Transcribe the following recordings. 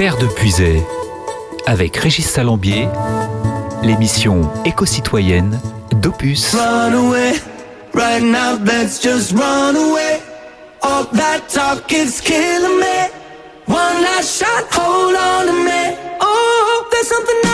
Terre de Puisay, avec Régis Salambier, l'émission éco-citoyenne d'Opus. Run away, right now, let's just run away. All that talk is killing me. One last shot, hold on to me. Oh, there's something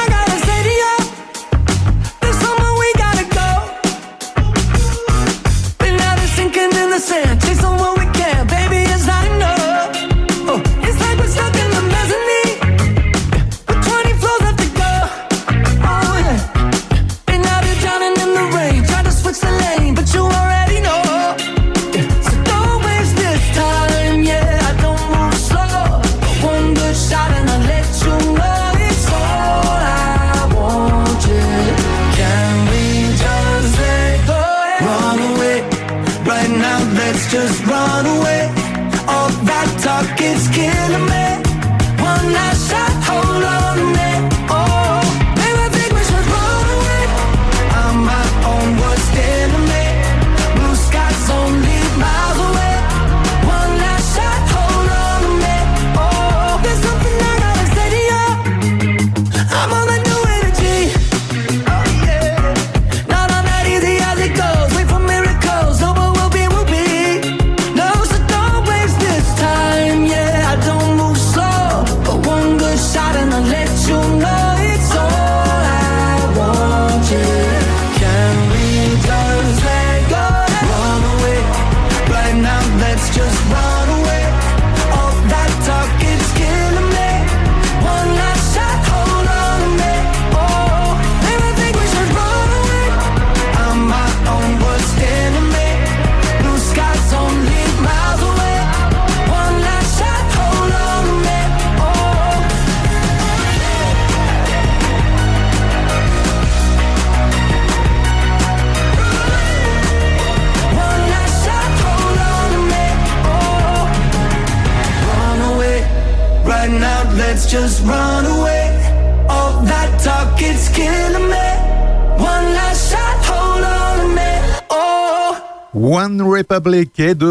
compliqué de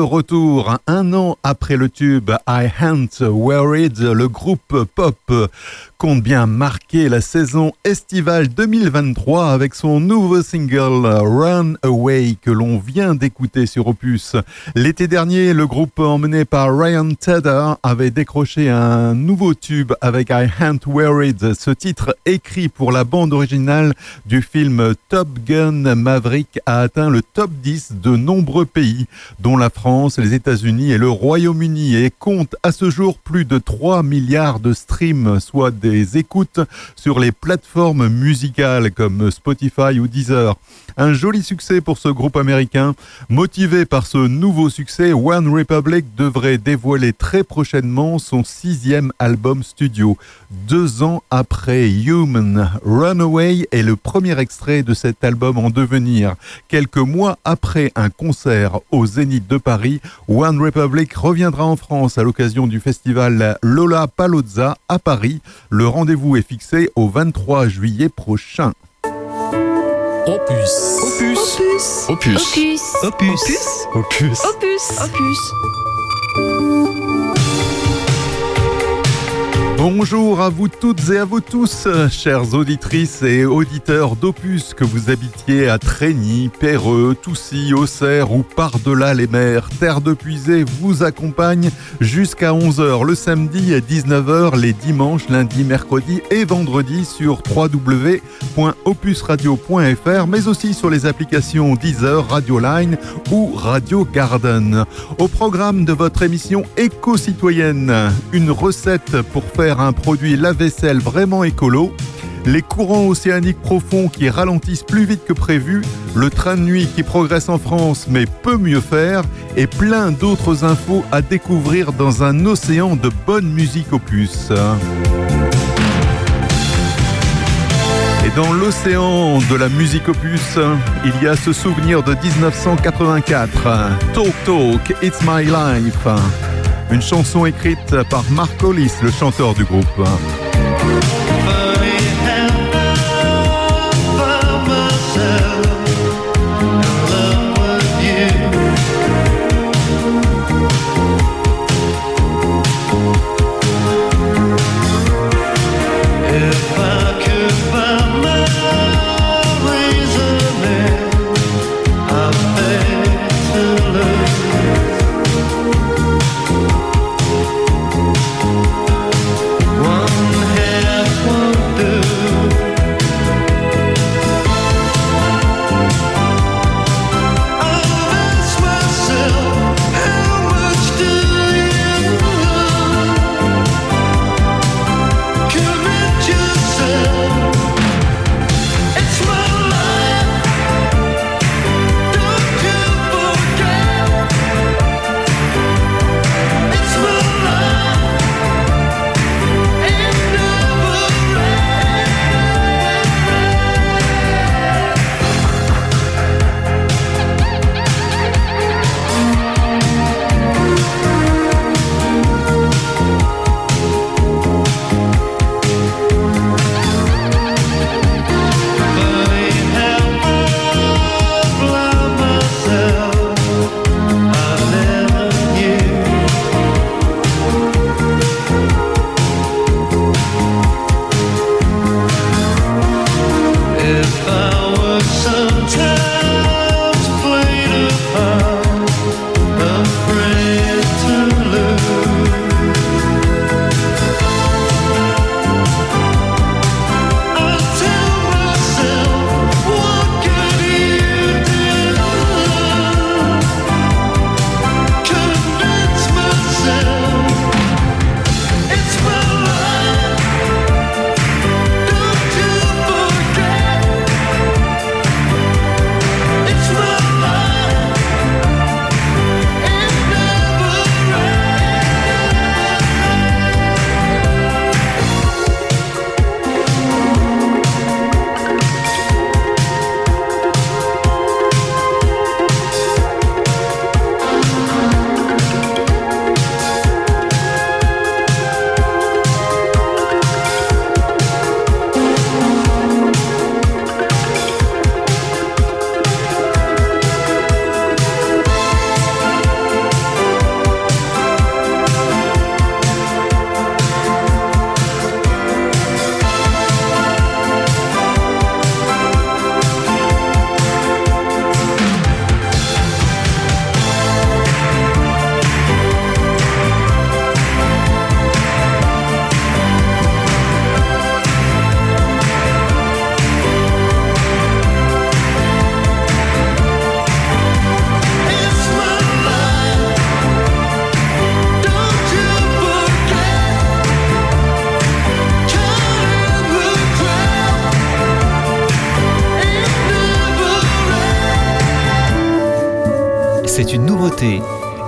le tube I Ain't Worried, le groupe pop compte bien marquer la saison estivale 2023 avec son nouveau single Run Away que l'on vient d'écouter sur Opus. L'été dernier, le groupe emmené par Ryan Tedder avait décroché un nouveau tube avec I Ain't Worried, ce titre écrit pour la bande originale du film Top Gun Maverick a atteint le top 10 de nombreux pays, dont la France, les États-Unis et le Royaume-Uni, et compte à ce jour plus de 3 milliards de streams, soit des écoutes sur les plateformes musicales comme Spotify ou Deezer. Un joli succès pour ce groupe américain. Motivé par ce nouveau succès, One Republic devrait dévoiler très prochainement son sixième album studio. Deux ans après Human, Runaway est le premier extrait de cet album en devenir. Quelques mois après un concert au Zénith de Paris, One Republic reviendra en France à l'occasion du festival Lola Palozza à Paris. Le rendez-vous est fixé au 23 juillet prochain. Opus. Opus. Opus. Opus. Opus. Opus. Opus. Opus. Bonjour à vous toutes et à vous tous, chères auditrices et auditeurs d'Opus, que vous habitiez à Trény, Péreux, Toussy, Auxerre ou par-delà les mers. Terre de Puisée vous accompagne jusqu'à 11h le samedi et 19h les dimanches, lundi, mercredi et vendredi sur www.opusradio.fr mais aussi sur les applications Deezer, Radio Line ou Radio Garden. Au programme de votre émission éco-citoyenne, une recette pour faire un produit lave-vaisselle vraiment écolo, les courants océaniques profonds qui ralentissent plus vite que prévu, le train de nuit qui progresse en France mais peut mieux faire, et plein d'autres infos à découvrir dans un océan de bonne musique opus. Et dans l'océan de la musique opus, il y a ce souvenir de 1984, Talk Talk, It's My Life. Une chanson écrite par Mark Hollis, le chanteur du groupe.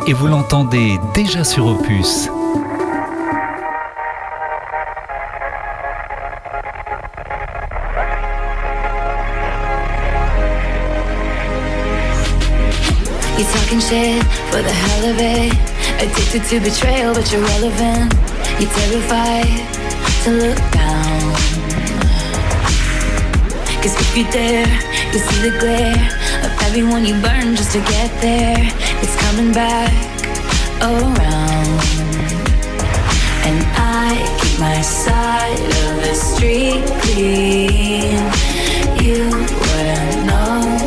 Et vous l'entendez déjà sur Opus. You talking shit for the hell of it. Addicted to betrayal, but you're relevant. You're terrified to look down. Cause if you dare, you see the glare everyone you burn just to get there. It's coming back around. And I keep my side of the street clean. You wouldn't know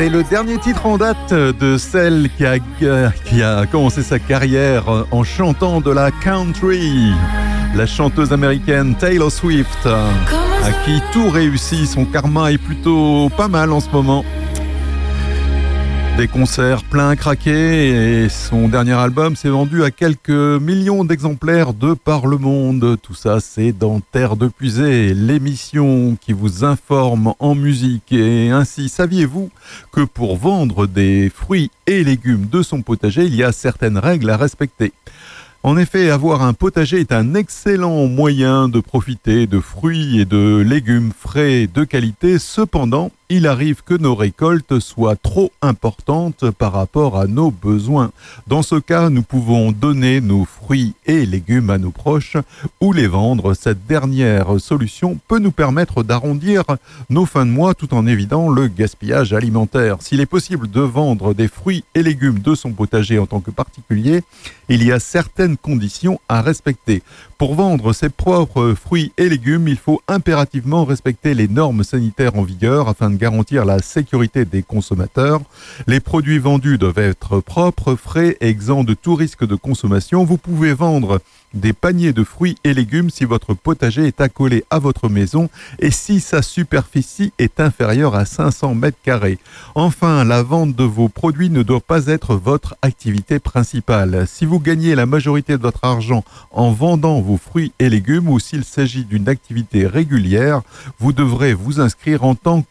C'est le dernier titre en date de celle qui a, commencé sa carrière en chantant de la country. La chanteuse américaine Taylor Swift, à qui tout réussit, son karma est plutôt pas mal en ce moment. Des concerts pleins à craquer et son dernier album s'est vendu à quelques millions d'exemplaires de par le monde. Tout ça, c'est dans Terre de Puisée, l'émission qui vous informe en musique. Et ainsi, saviez-vous que pour vendre des fruits et légumes de son potager, il y a certaines règles à respecter? En effet, avoir un potager est un excellent moyen de profiter de fruits et de légumes frais de qualité. Cependant, il arrive que nos récoltes soient trop importantes par rapport à nos besoins. Dans ce cas, nous pouvons donner nos fruits et légumes à nos proches ou les vendre. Cette dernière solution peut nous permettre d'arrondir nos fins de mois tout en évitant le gaspillage alimentaire. S'il est possible de vendre des fruits et légumes de son potager en tant que particulier, il y a certaines conditions à respecter. Pour vendre ses propres fruits et légumes, il faut impérativement respecter les normes sanitaires en vigueur afin de garantir la sécurité des consommateurs. Les produits vendus doivent être propres, frais, exempts de tout risque de consommation. Vous pouvez vendre des paniers de fruits et légumes si votre potager est accolé à votre maison et si sa superficie est inférieure à 500 mètres carrés. Enfin, la vente de vos produits ne doit pas être votre activité principale. Si vous gagnez la majorité de votre argent en vendant vos fruits et légumes ou s'il s'agit d'une activité régulière, vous devrez vous inscrire en tant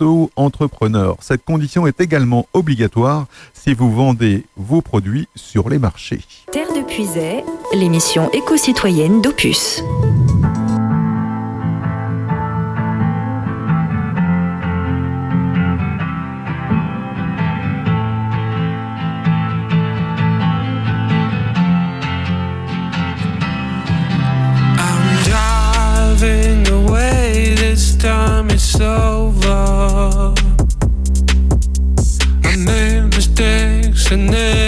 qu'auto-entrepreneur. Cette condition est également obligatoire si vous vendez vos produits sur les marchés. Terre de Puisay, l'émission éco-citoyenne d'Opus. And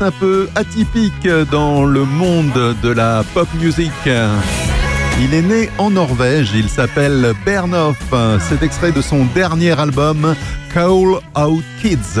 un peu atypique dans le monde de la pop music. Il est né en Norvège, il s'appelle Bernoff. C'est extrait de son dernier album Call Out Kids.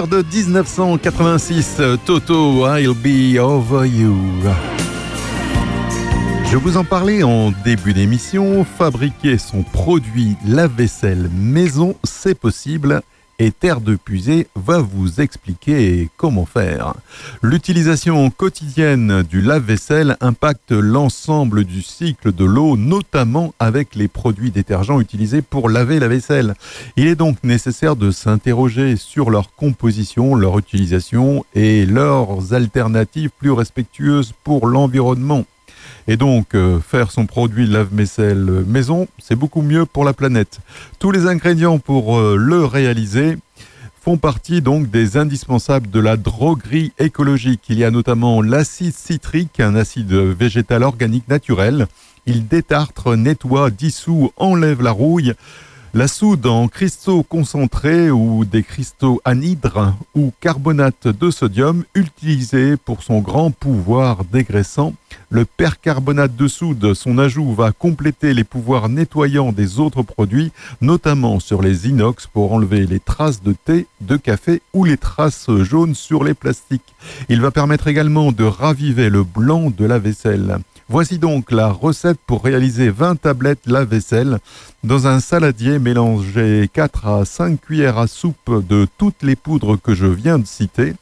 De 1986, Toto, I'll be over you. Je vous en parlais en début d'émission, fabriquer son produit lave-vaisselle maison, c'est possible et Terre de Puisée va vous expliquer comment faire. L'utilisation quotidienne du lave-vaisselle impacte l'ensemble du cycle de l'eau, notamment avec les produits détergents utilisés pour laver la vaisselle. Il est donc nécessaire de s'interroger sur leur composition, leur utilisation et leurs alternatives plus respectueuses pour l'environnement. Et donc, euh, faire son produit lave-vaisselle maison, c'est beaucoup mieux pour la planète. Tous les ingrédients pour euh, le réaliser font partie donc des indispensables de la droguerie écologique. Il y a notamment l'acide citrique, un acide végétal organique naturel. Il détartre, nettoie, dissout, enlève la rouille La soude en cristaux concentrés ou des cristaux anhydres ou carbonate de sodium utilisé pour son grand pouvoir dégraissant. Le percarbonate de soude, son ajout va compléter les pouvoirs nettoyants des autres produits, notamment sur les inox pour enlever les traces de thé, de café ou les traces jaunes sur les plastiques. Il va permettre également de raviver le blanc de la vaisselle. Voici donc la recette pour réaliser 20 tablettes lave-vaisselle. Dans un saladier, mélangez 4 à 5 cuillères à soupe de toutes les poudres que je viens de citer.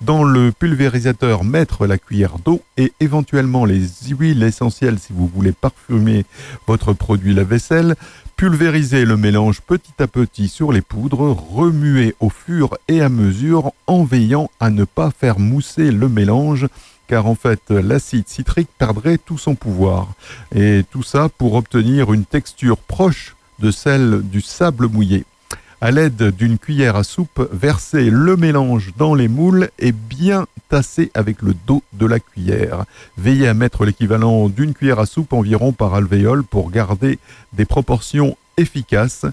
Dans le pulvérisateur, mettre la cuillère d'eau et éventuellement les huiles essentielles si vous voulez parfumer votre produit lave-vaisselle. Pulvériser le mélange petit à petit sur les poudres, remuer au fur et à mesure en veillant à ne pas faire mousser le mélange car en fait l'acide citrique perdrait tout son pouvoir. Et tout ça pour obtenir une texture proche de celle du sable mouillé. À l'aide d'une cuillère à soupe, versez le mélange dans les moules et bien tasser avec le dos de la cuillère. Veillez à mettre l'équivalent d'une cuillère à soupe environ par alvéole pour garder des proportions efficaces.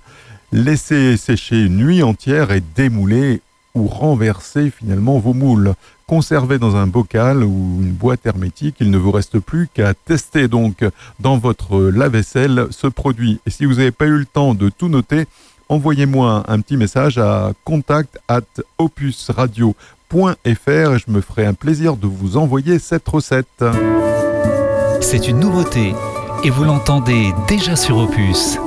Laissez sécher une nuit entière et démouler ou renverser finalement vos moules. Conservez dans un bocal ou une boîte hermétique. Il ne vous reste plus qu'à tester donc dans votre lave-vaisselle ce produit. Et si vous n'avez pas eu le temps de tout noter, envoyez-moi un petit message à contact at opusradio.fr et je me ferai un plaisir de vous envoyer cette recette. C'est une nouveauté et vous l'entendez déjà sur Opus.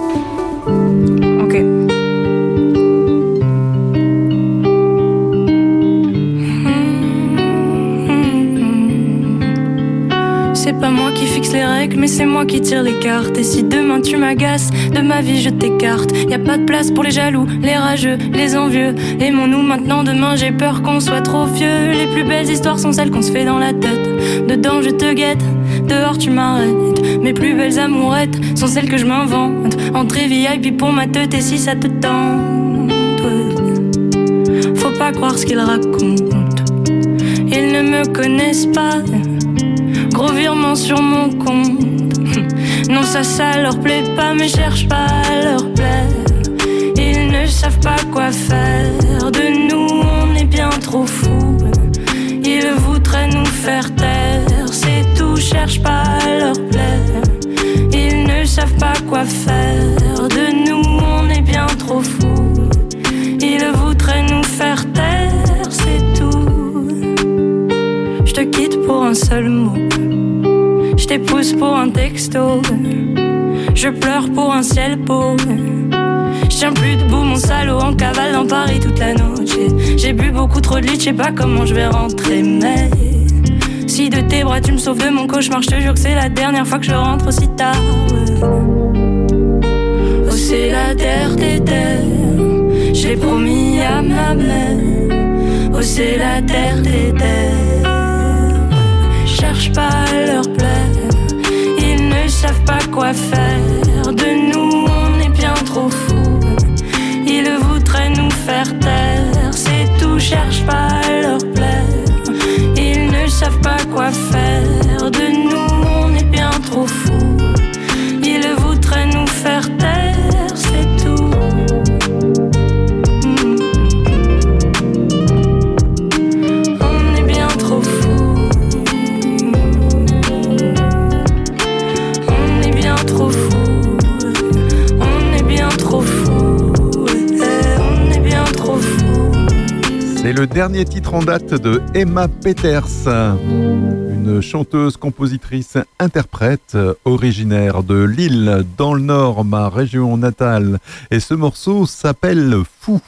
C'est pas moi qui fixe les règles, mais c'est moi qui tire les cartes. Et si demain tu m'agaces, de ma vie je t'écarte. Y a pas de place pour les jaloux, les rageux, les envieux. Aimons-nous maintenant, demain j'ai peur qu'on soit trop vieux. Les plus belles histoires sont celles qu'on se fait dans la tête. Dedans je te guette, dehors tu m'arrêtes. Mes plus belles amourettes sont celles que je m'invente. Entrée VIP pour ma tête et si ça te tente. Faut pas croire ce qu'ils racontent. Ils ne me connaissent pas. Gros virement sur mon compte. Non, ça, ça leur plaît pas, mais cherche pas à leur plaire. Ils ne savent pas quoi faire. De nous, on est bien trop fous. Ils voudraient nous faire taire. C'est tout, cherche pas à leur plaire. Ils ne savent pas quoi faire. De nous, on est bien trop fous. Ils voudraient nous faire taire. C'est tout. Je te quitte pour un seul mot. Je t'épouse pour un texto. Je pleure pour un ciel pauvre. Je tiens plus debout, mon salaud en cavale dans Paris toute la nuit. J'ai- J'ai bu beaucoup trop de lit, je sais pas comment je vais rentrer, mais. Si de tes bras tu me sauves de mon cauchemar, je te jure que c'est la dernière fois que je rentre aussi tard. Oh, c'est la terre des terres, je l'ai promis à ma mère. Oh, c'est la terre des terres cherche pas leur quoi faire. De nous, on est bien trop fous. Ils voudraient nous faire taire. C'est tout, cherche pas à leur plaire. Ils ne savent pas quoi faire. De nous, dernier titre en date de Emma Peters, une chanteuse, compositrice, interprète originaire de Lille, dans le Nord, ma région natale. Et ce morceau s'appelle Fou.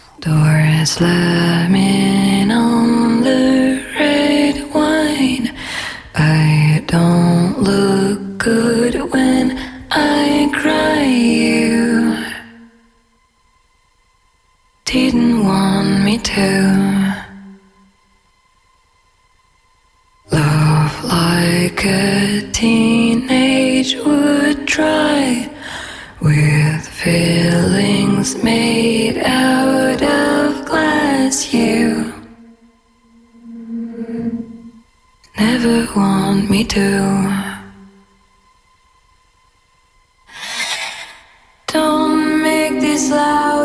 I don't look good when I cry. You didn't want me to. Like a teenage would try with feelings made out of glass. You never want me to. Don't make this life.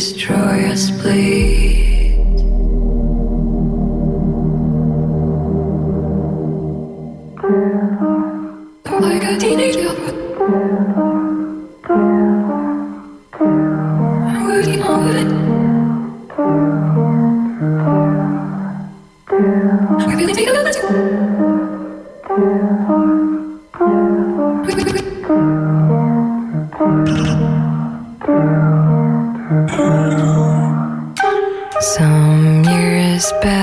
destroy us, please. Like a teenager, working over. I really. despair.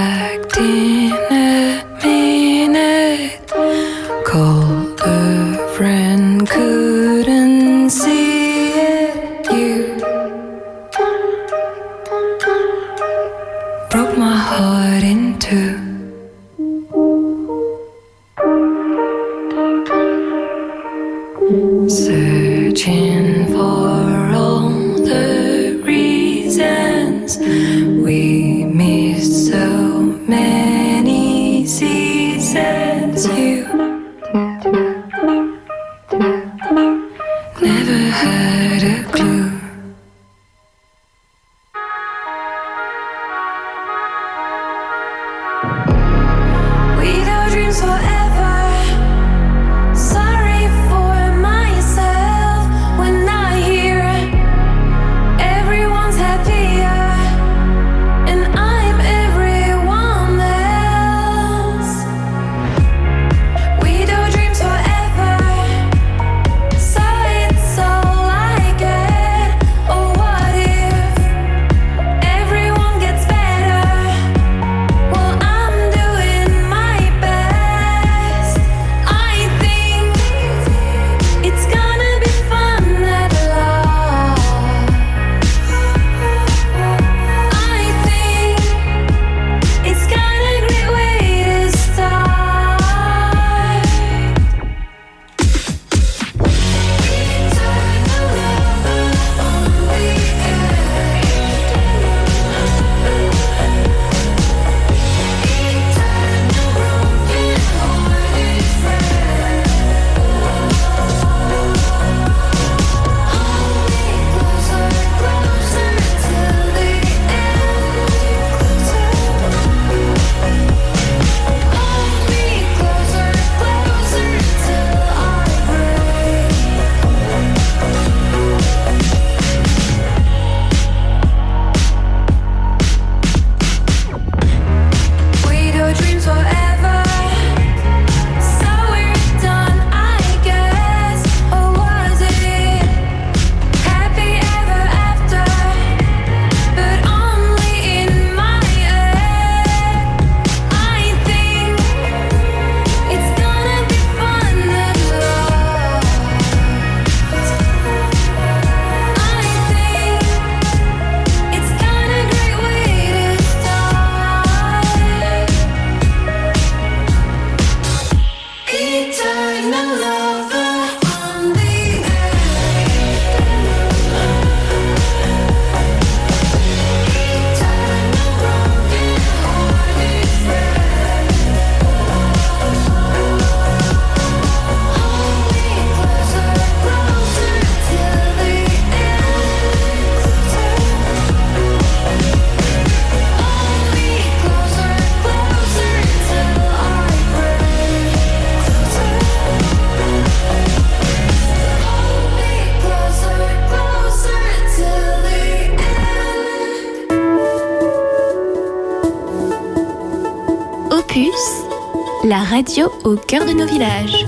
Au cœur de nos villages.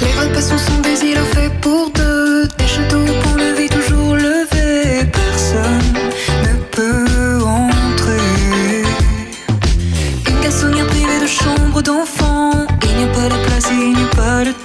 Les rats de sont des îles faits pour deux, des châteaux qu'on le vie toujours levée. personne ne peut entrer. Une garçonnière privée de chambre d'enfant qui n'est pas la. para se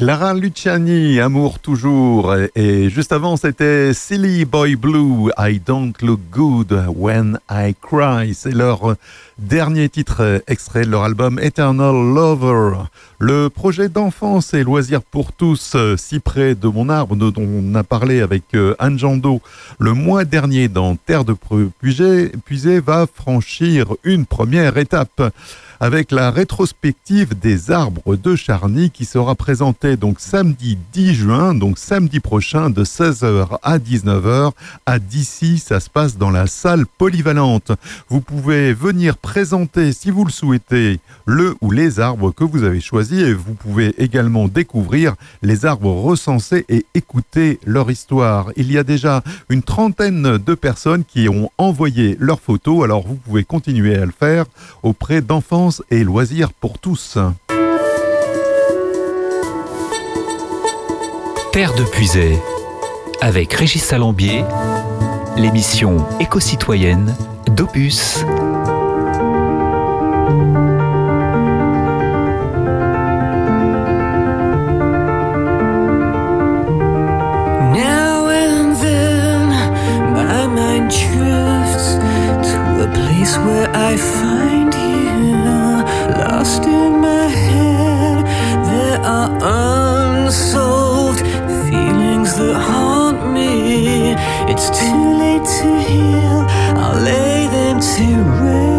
Clara Luciani, Amour toujours. Et juste avant, c'était Silly Boy Blue, I Don't Look Good When I Cry. C'est leur dernier titre extrait de leur album Eternal Lover. Le projet d'enfance et loisirs pour tous, si près de mon arbre, dont on a parlé avec euh, Anne Jandot le mois dernier dans Terre de Puisée, va franchir une première étape avec la rétrospective des arbres de Charny qui sera présentée donc samedi 10 juin, donc samedi prochain de 16h à 19h à d'ici, ça se passe dans la salle polyvalente. Vous pouvez venir présenter si vous le souhaitez le ou les arbres que vous avez choisis et vous pouvez également découvrir les arbres recensés et écouter leur histoire. Il y a déjà une trentaine de personnes qui ont envoyé leurs photos, alors vous pouvez continuer à le faire auprès d'enfance et loisirs pour tous. Terre de Puisay, avec Régis Salambier, l'émission éco-citoyenne d'Opus. To heal. I'll lay them to rest.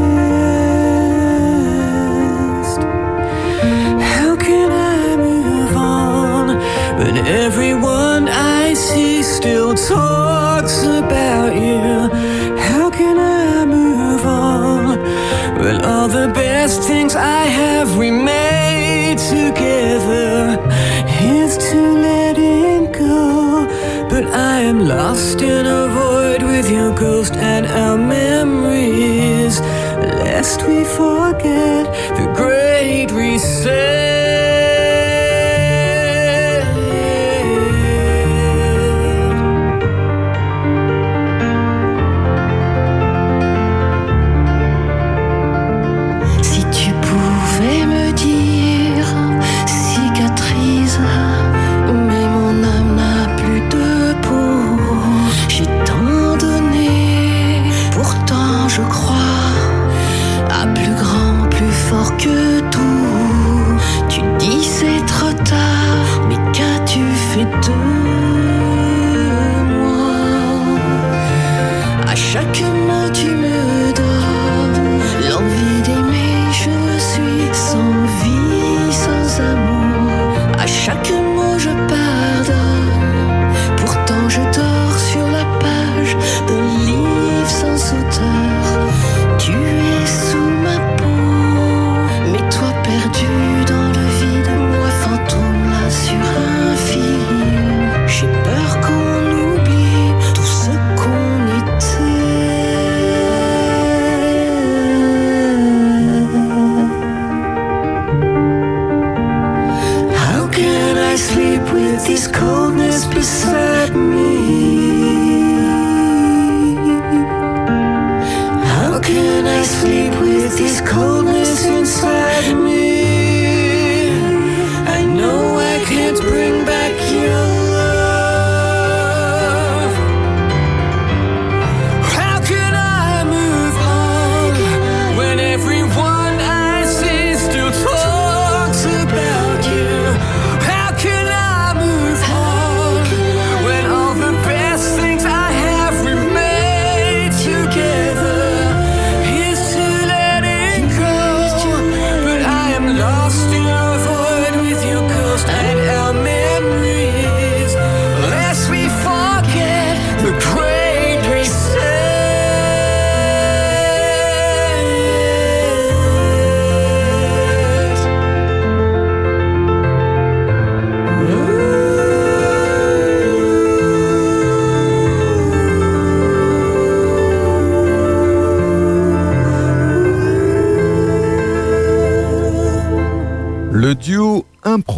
How can I move on when everyone I see still talks about you? How can I move on when all the best things I have we made together is to letting go? But I am lost in a ghost and our memories, lest we forget the great reset.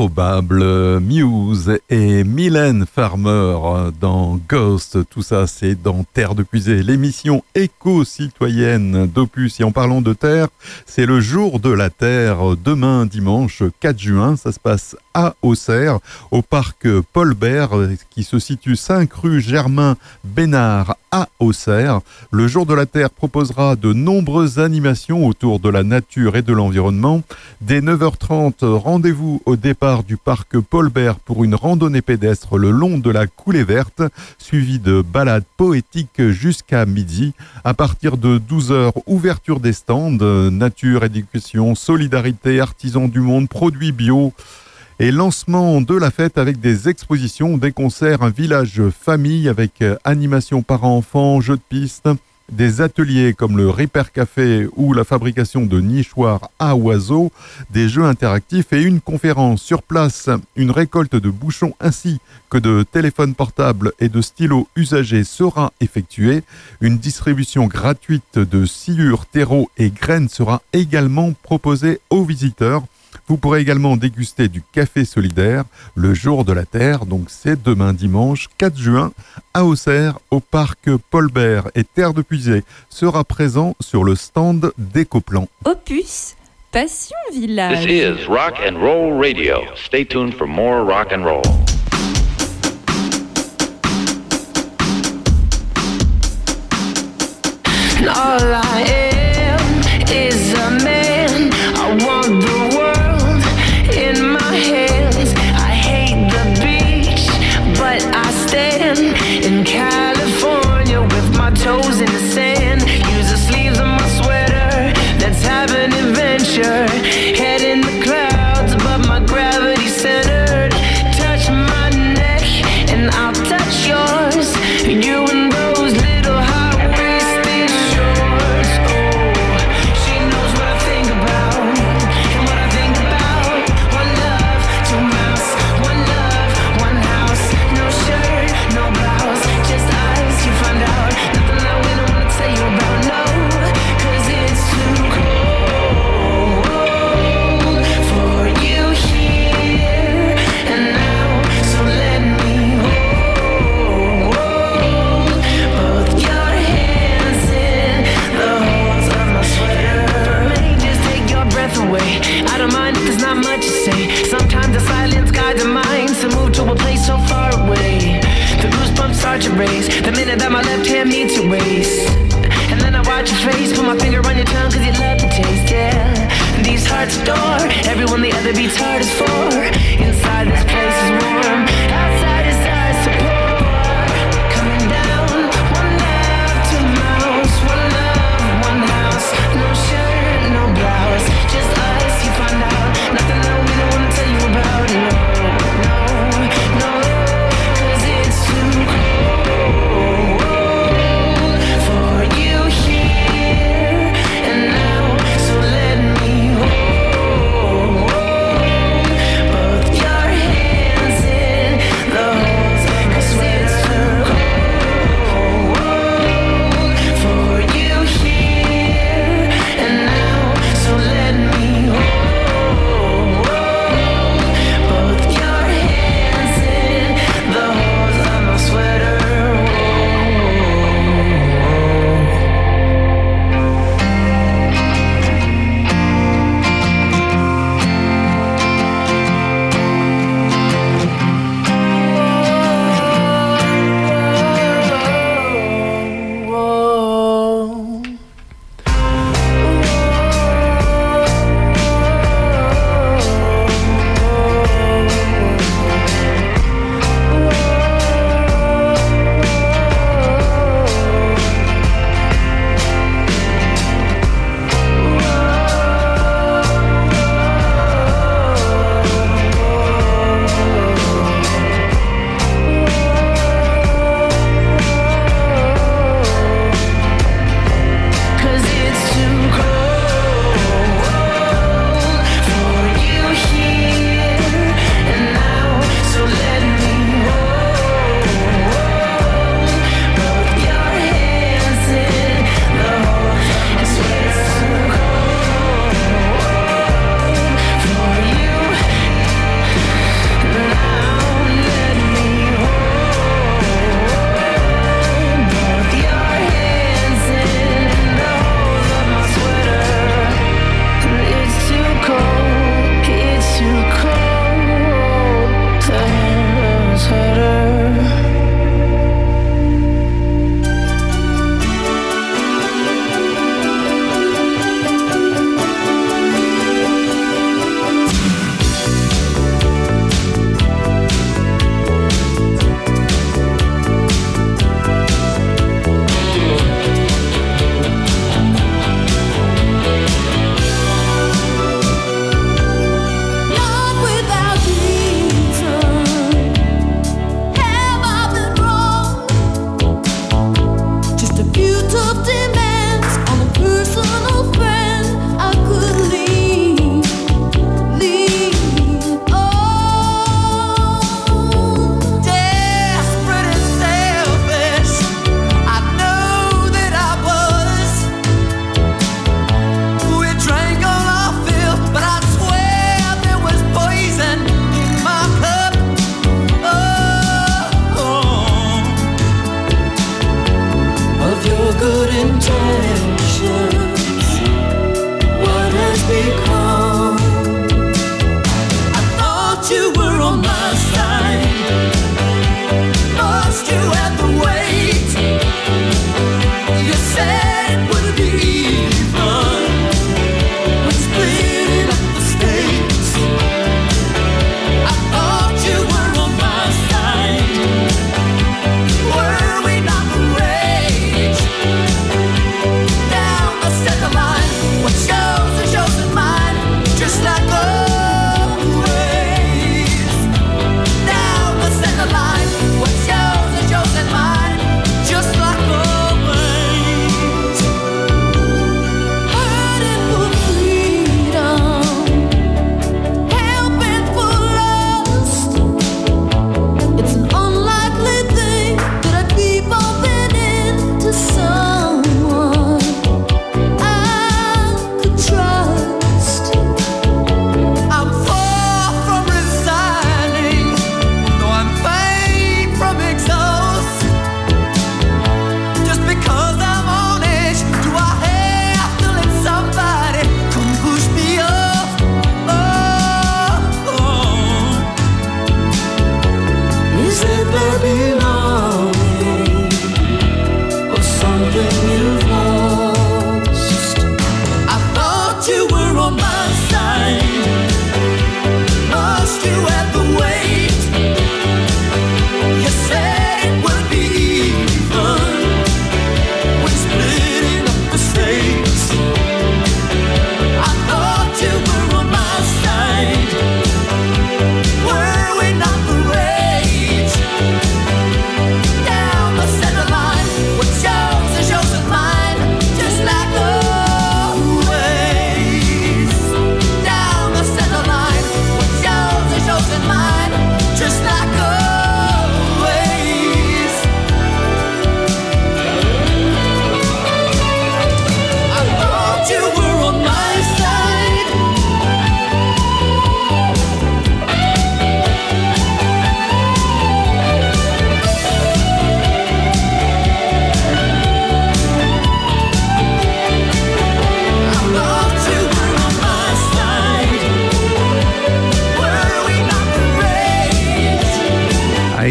Improbable Muse et Mylène Farmer dans Ghost, tout ça c'est dans Terre de Puisée, l'émission éco-citoyenne d'Opus. Et en parlant de Terre, c'est le jour de la Terre, demain dimanche 4 juin, ça se passe à Auxerre, au parc Paul Bert, qui se situe 5 rue Germain Bénard à Auxerre. Le jour de la Terre proposera de nombreuses animations autour de la nature et de l'environnement. Dès 9h30, rendez-vous au départ du parc Paul Bert pour une randonnée pédestre le long de la coulée verte, suivie de balades poétiques jusqu'à midi. À partir de 12h, ouverture des stands, nature, éducation, solidarité, artisans du monde, produits bio et lancement de la fête avec des expositions, des concerts, un village famille avec euh, animation parents-enfants, jeux de piste, des ateliers comme le Repair Café ou la fabrication de nichoirs à oiseaux, des jeux interactifs et une conférence sur place, une récolte de bouchons ainsi que de téléphones portables et de stylos usagés sera effectuée. Une distribution gratuite de sciures, terreaux et graines sera également proposée aux visiteurs. Vous pourrez également déguster du café solidaire le jour de la Terre, donc c'est demain dimanche 4 juin à Auxerre au parc Paul Bert et Terre de Puisée sera présent sur le stand d'Ecoplan. Opus, Passion Village. This is Rock and Roll Radio. Stay tuned for more rock and roll. And all I am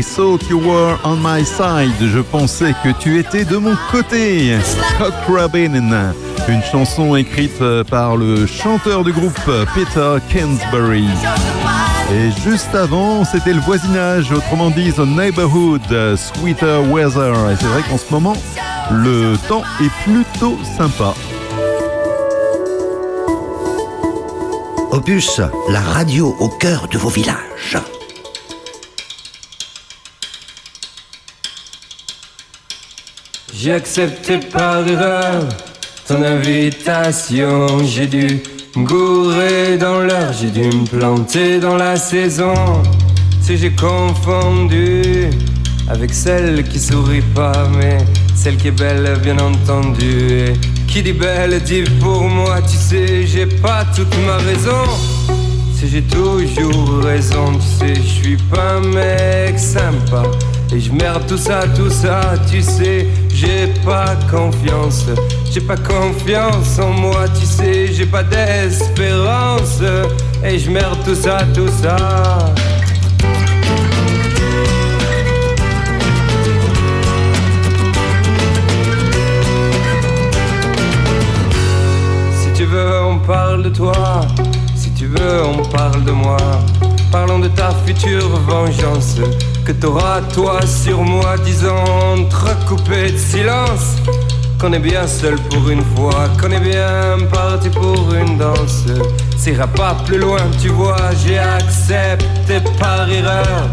I thought you were on my side. Je pensais que tu étais de mon côté. Scott Robin, une chanson écrite par le chanteur du groupe Peter Kingsbury. Et juste avant, c'était le voisinage, autrement dit The Neighborhood, Sweeter Weather. Et c'est vrai qu'en ce moment, le temps est plutôt sympa. Opus, la radio au cœur de vos villages. J'ai accepté par erreur ton invitation. J'ai dû me gourer dans l'heure, j'ai dû me planter dans la saison. Si j'ai confondu avec celle qui sourit pas, mais celle qui est belle, bien entendu. Et qui dit belle dit pour moi, tu sais, j'ai pas toute ma raison. Si j'ai toujours raison, tu sais, je suis pas un mec sympa. Et je merde tout ça, tout ça, tu sais, j'ai pas confiance. J'ai pas confiance en moi, tu sais, j'ai pas d'espérance. Et je merde tout ça, tout ça. Si tu veux, on parle de toi. Si tu veux, on parle de moi. Parlons de ta future vengeance que t'auras toi sur moi, disant entrecoupé de silence. Qu'on est bien seul pour une fois, qu'on est bien parti pour une danse. S'ira pas plus loin, tu vois, j'ai accepté par erreur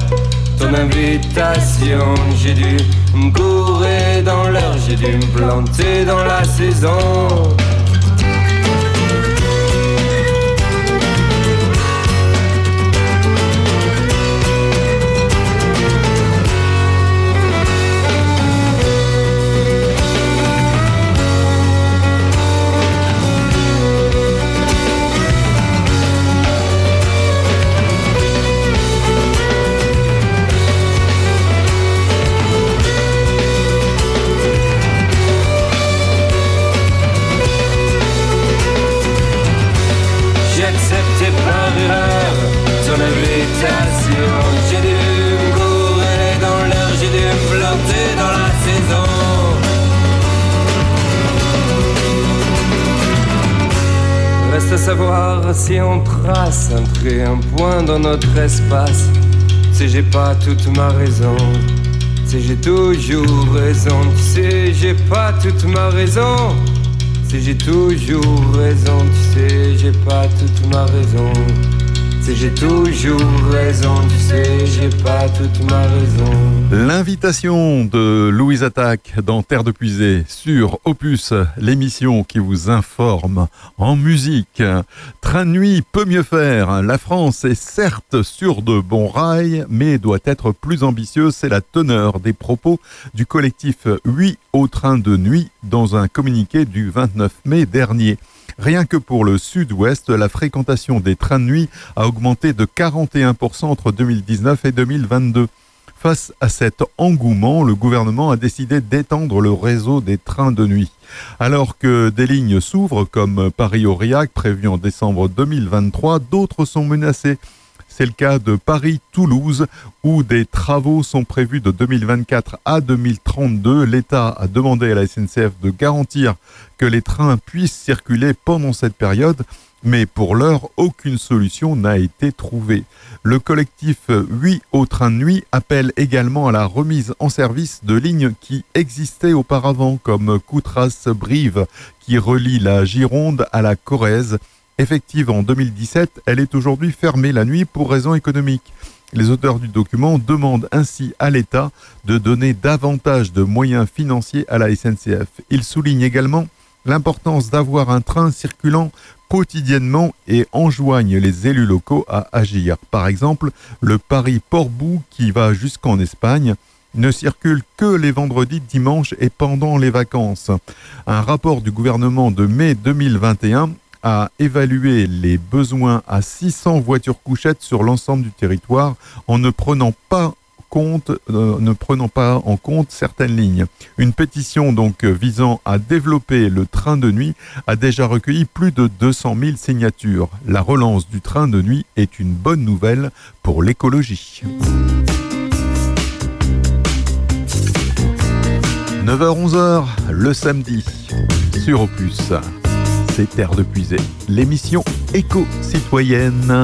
ton invitation. J'ai dû me gourer dans l'heure, j'ai dû me planter dans la saison. Si on trace un trait, un point dans notre espace. Sais, j'ai pas toute ma raison. Sais, j'ai toujours raison. Tu sais, j'ai pas toute ma raison. Si j'ai toujours raison, tu sais, j'ai pas toute ma raison. L'invitation de Louise Attaque dans Terre de Puisée sur Opus, l'émission qui vous informe en musique. Train de nuit peut mieux faire. La France est certes sur de bons rails, mais doit être plus ambitieuse. C'est la teneur des propos du collectif 8 au train de nuit dans un communiqué du 29 mai dernier. Rien que pour le sud-ouest, la fréquentation des trains de nuit a augmenté de 41% entre 2019 et 2022. Face à cet engouement, le gouvernement a décidé d'étendre le réseau des trains de nuit. Alors que des lignes s'ouvrent, comme Paris-Aurillac prévu en décembre 2023, d'autres sont menacées. C'est le cas de Paris-Toulouse où des travaux sont prévus de 2024 à 2032. L'État a demandé à la SNCF de garantir que les trains puissent circuler pendant cette période, mais pour l'heure, aucune solution n'a été trouvée. Le collectif 8 au train de nuit appelle également à la remise en service de lignes qui existaient auparavant, comme Coutras-Brive, qui relie la Gironde à la Corrèze. Effective en 2017, elle est aujourd'hui fermée la nuit pour raisons économiques. Les auteurs du document demandent ainsi à l'État de donner davantage de moyens financiers à la SNCF. Ils soulignent également l'importance d'avoir un train circulant quotidiennement et enjoignent les élus locaux à agir. Par exemple, le Paris-Portbou qui va jusqu'en Espagne ne circule que les vendredis, dimanches et pendant les vacances. Un rapport du gouvernement de mai 2021 a évalué les besoins à 600 voitures couchettes sur l'ensemble du territoire en ne prenant pas compte, euh, ne prenant pas en compte certaines lignes. Une pétition donc visant à développer le train de nuit a déjà recueilli plus de 200 000 signatures. La relance du train de nuit est une bonne nouvelle pour l'écologie. 9h-11h, le samedi, sur Opus c'est Terre de Puisée, l'émission éco-citoyenne.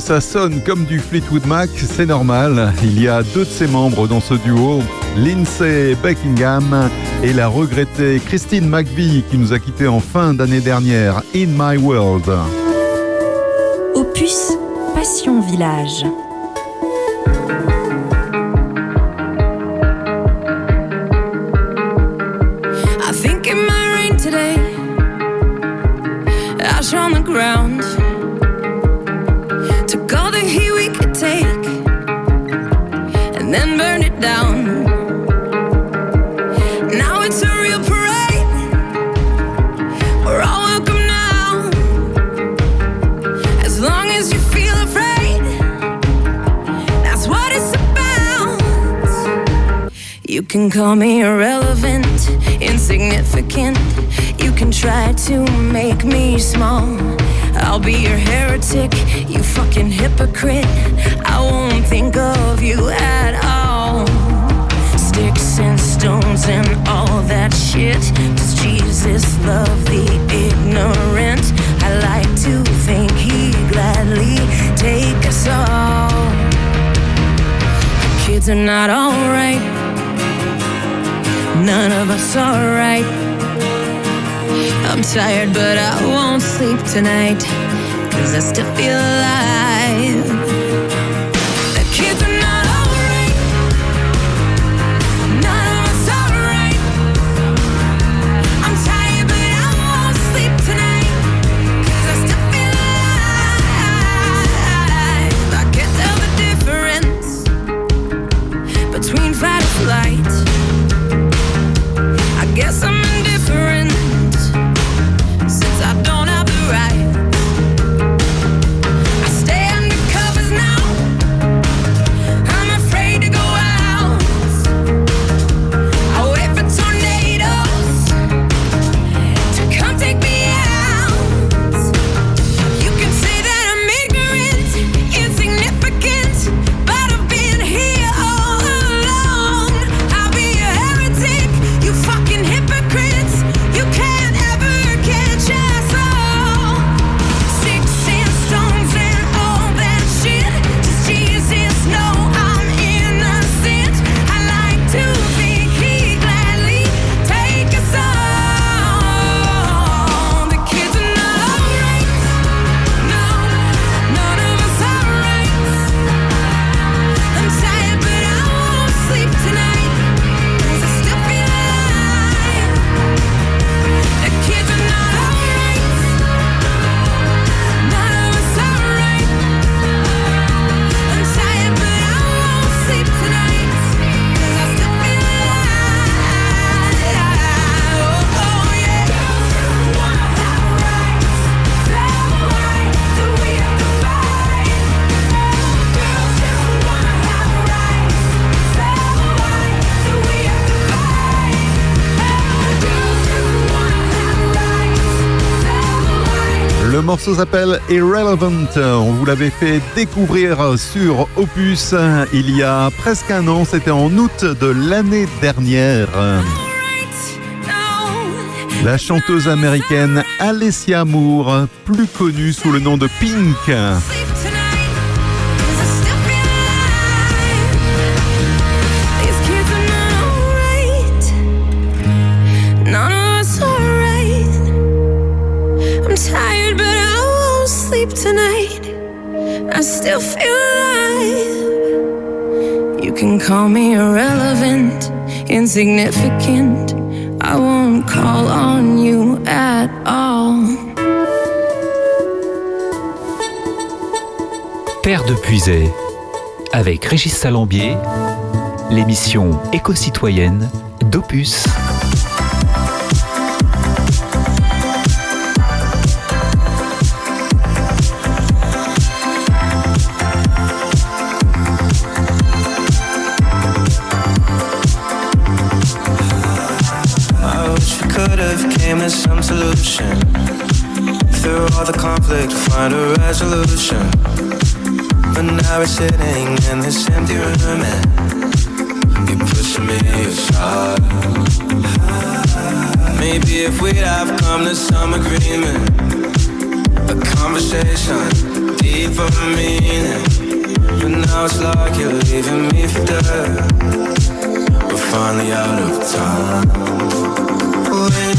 ça sonne comme du Fleetwood Mac, c'est normal. Il y a deux de ses membres dans ce duo, Lindsay Buckingham et la regrettée Christine McVie qui nous a quittés en fin d'année dernière, In My World. Opus Passion Village. me irrelevant, insignificant. You can try to make me small. I'll be your heretic, you fucking hypocrite. I won't think of you at all. Sticks and stones and all that shit. Does Jesus love the ignorant? I like to think he gladly take us all. Kids are not alright none of us are right. I'm tired, but I won't sleep tonight, cause I still feel alive. Morceau Irrelevant. On vous l'avait fait découvrir sur Opus il y a presque un an. C'était en août de l'année dernière. La chanteuse américaine Alessia Moore, plus connue sous le nom de Pink. These sleep tonight. I still feel alive. You can call me irrelevant, insignificant. I won't call on you at all. Terre de Puisay, avec Régis Salambier, l'émission éco-citoyenne d'Opus. Could have came to some solution. Through all the conflict, find a resolution. But now we're sitting in this empty room and you're pushing me aside. Maybe if we'd have come to some agreement, a conversation deep of meaning. But now it's like you're leaving me for dead. We're finally out of time. When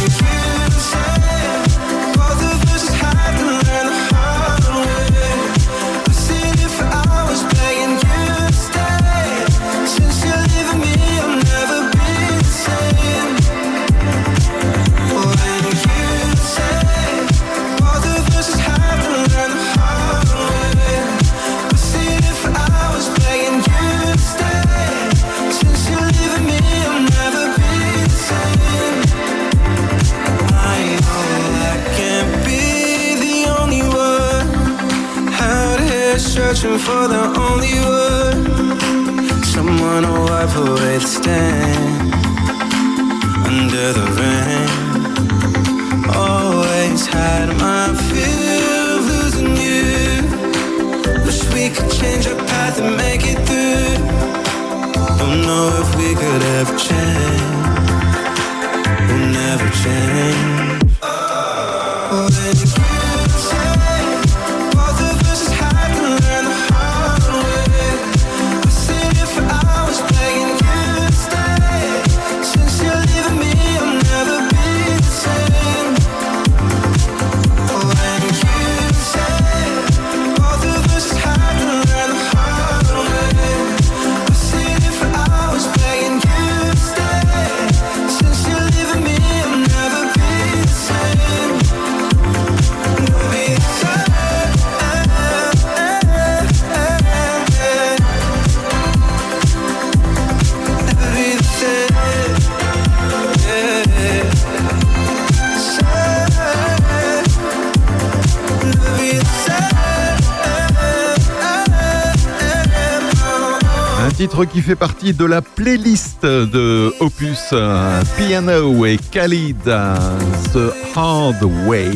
for the only one. Someone to wipe away the stain under the rain. Always had my fear of losing you. Wish we could change our path and make it through. Don't know if we could ever change. We'll never change. When qui fait partie de la playlist de Opus Piano et Khalid, The Hard Way.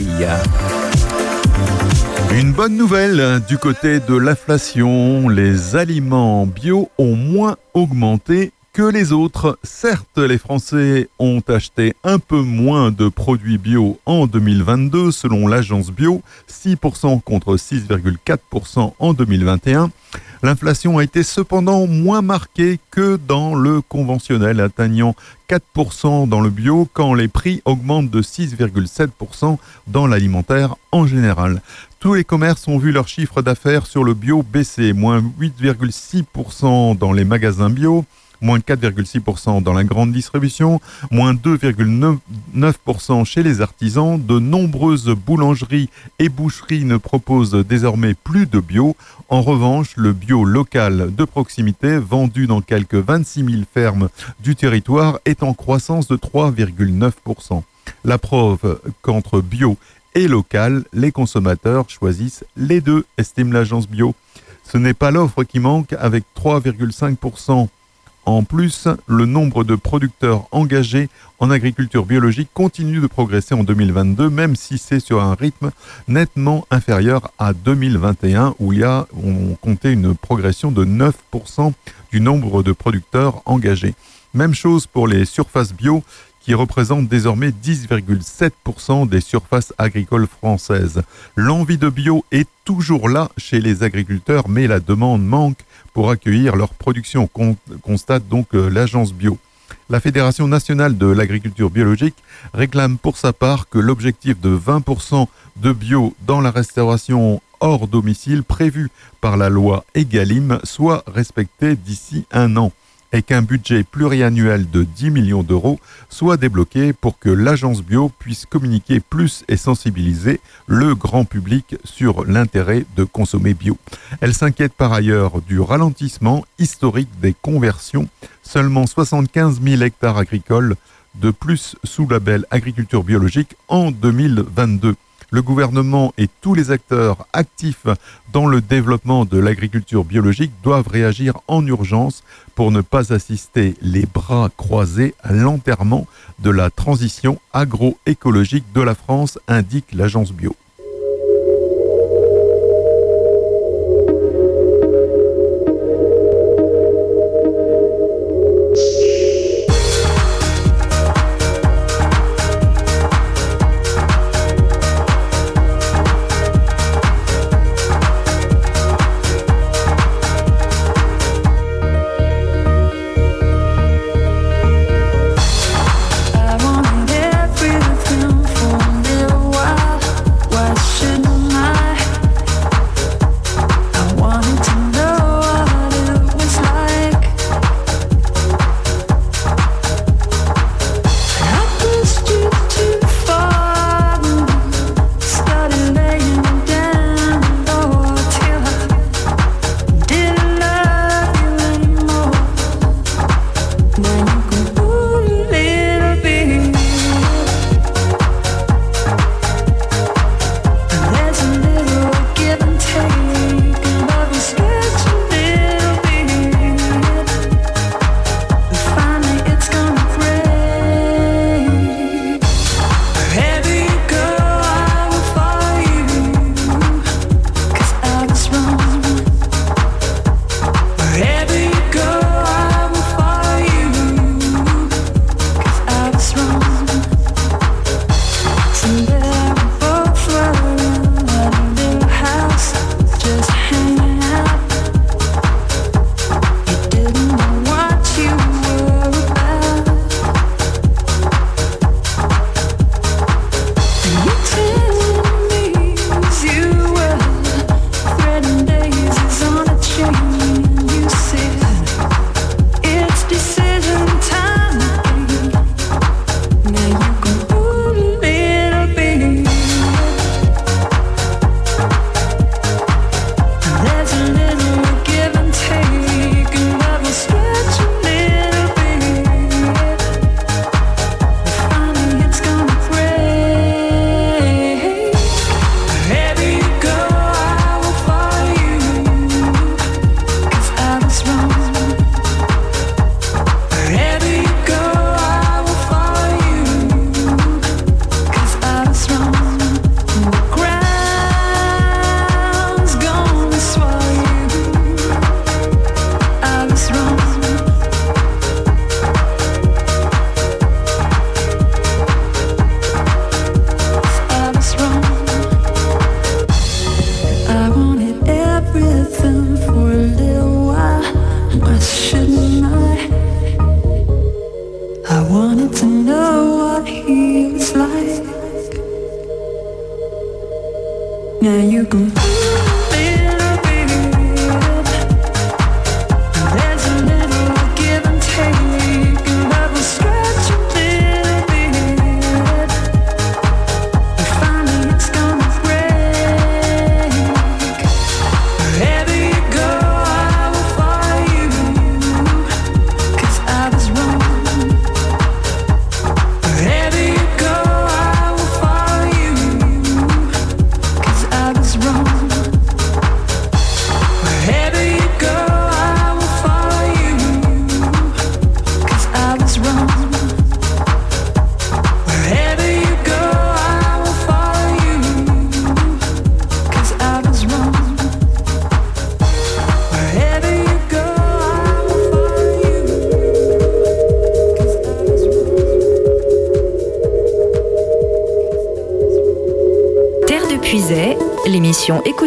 Une bonne nouvelle euh, du côté de l'inflation, les aliments bio ont moins augmenté que les autres. Certes, les Français ont acheté un peu moins de produits bio en 2022 selon l'agence bio, 6% contre 6,4% en 2021. L'inflation a été cependant moins marquée que dans le conventionnel, atteignant 4% dans le bio quand les prix augmentent de 6,7% dans l'alimentaire en général. Tous les commerces ont vu leur chiffre d'affaires sur le bio baisser, moins 8,6% dans les magasins bio, moins 4,6% dans la grande distribution, moins 2,9% chez les artisans. De nombreuses boulangeries et boucheries ne proposent désormais plus de bio. En revanche, le bio local de proximité, vendu dans quelques 26 000 fermes du territoire, est en croissance de 3,9%. La preuve qu'entre bio et local, les consommateurs choisissent les deux, estime l'agence bio. Ce n'est pas l'offre qui manque avec 3,5% en plus, le nombre de producteurs engagés en agriculture biologique continue de progresser en 2022, même si c'est sur un rythme nettement inférieur à 2021, où il y a, on comptait une progression de 9% du nombre de producteurs engagés. Même chose pour les surfaces bio, qui représentent désormais 10,7% des surfaces agricoles françaises. L'envie de bio est toujours là chez les agriculteurs, mais la demande manque pour accueillir leur production, con- constate donc euh, l'agence bio. La Fédération nationale de l'agriculture biologique réclame pour sa part que l'objectif de 20% de bio dans la restauration hors domicile prévu par la loi Egalim soit respecté d'ici un an et qu'un budget pluriannuel de 10 millions d'euros soit débloqué pour que l'agence bio puisse communiquer plus et sensibiliser le grand public sur l'intérêt de consommer bio. Elle s'inquiète par ailleurs du ralentissement historique des conversions. Seulement 75 000 hectares agricoles de plus sous label agriculture biologique en 2022. Le gouvernement et tous les acteurs actifs dans le développement de l'agriculture biologique doivent réagir en urgence pour ne pas assister les bras croisés à l'enterrement de la transition agroécologique de la France, indique l'agence bio.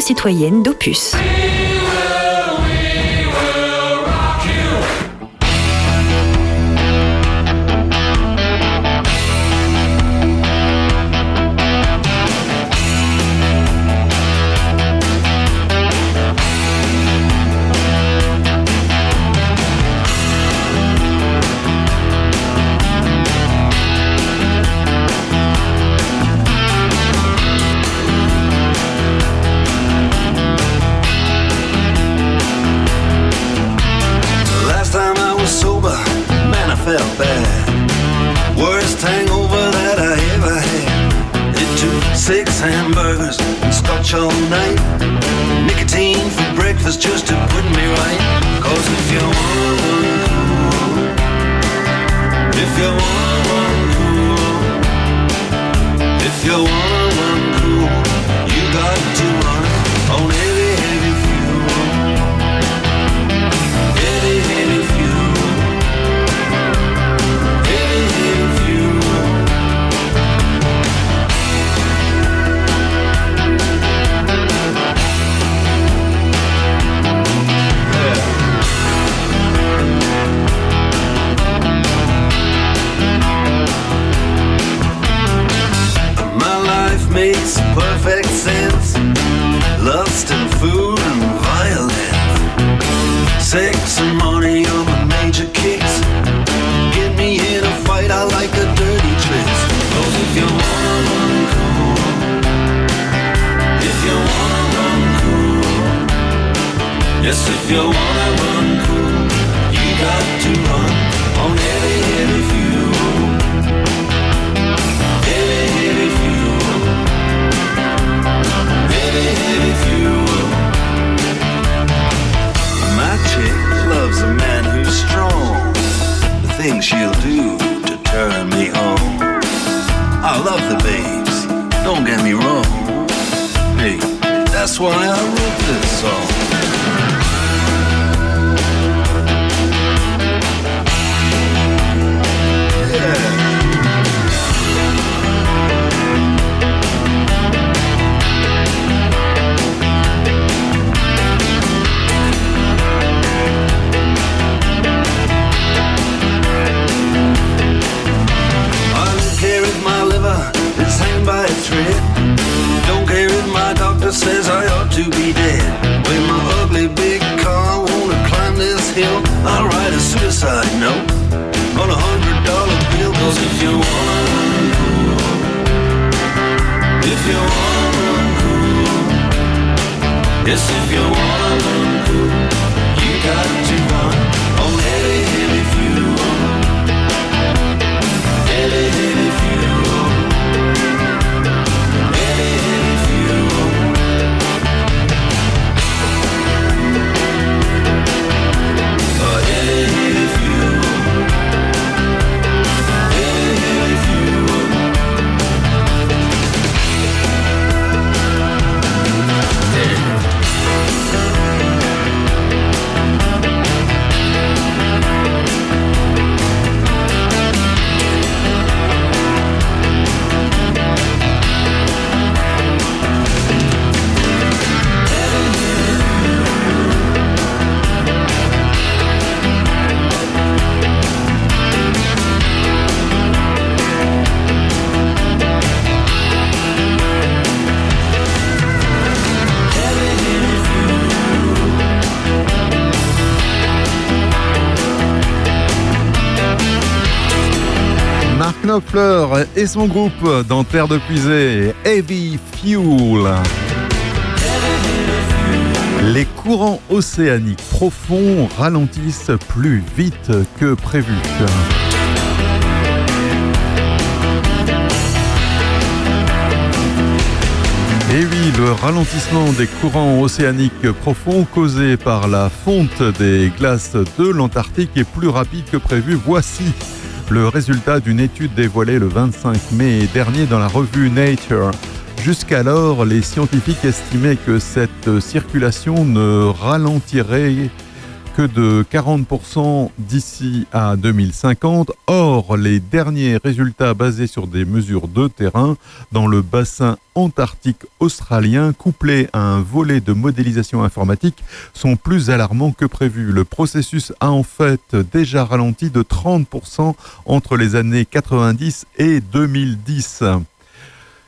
Éco-citoyenne d'Opus. Six hamburgers and scotch all night. Nicotine for breakfast just to put me right. Cause if you want one cool, if you want one cool, if you want makes perfect sense. Lust and food and violence. Sex and money are my major kicks. Get me in a fight, I like a dirty tricks. Cause if you wanna run cool, if you wanna run cool, yes, if you wanna run cool, you got to run things she'll do to turn me on. I love the babes, don't get me wrong. Hey, that's why I wrote this song. Thread. Don't care if my doctor says I ought to be dead. With my ugly big car, wanna climb this hill. I'll write a suicide note on a hundred dollar bill. Cause if you wanna run cool, if you wanna run cool, yes, if you wanna run cool, you got to run Knopfler et son groupe dans Terre de Puisée, Heavy Fuel. Les courants océaniques profonds ralentissent plus vite que prévu. Et oui, le ralentissement des courants océaniques profonds causé par la fonte des glaces de l'Antarctique est plus rapide que prévu. Voici le résultat d'une étude dévoilée le 25 mai dernier dans la revue Nature. Jusqu'alors, les scientifiques estimaient que cette circulation ne ralentirait que de 40% d'ici à 2050. Or, les derniers résultats basés sur des mesures de terrain dans le bassin antarctique australien, couplés à un volet de modélisation informatique, sont plus alarmants que prévu. Le processus a en fait déjà ralenti de 30% entre les années 90 et 2010.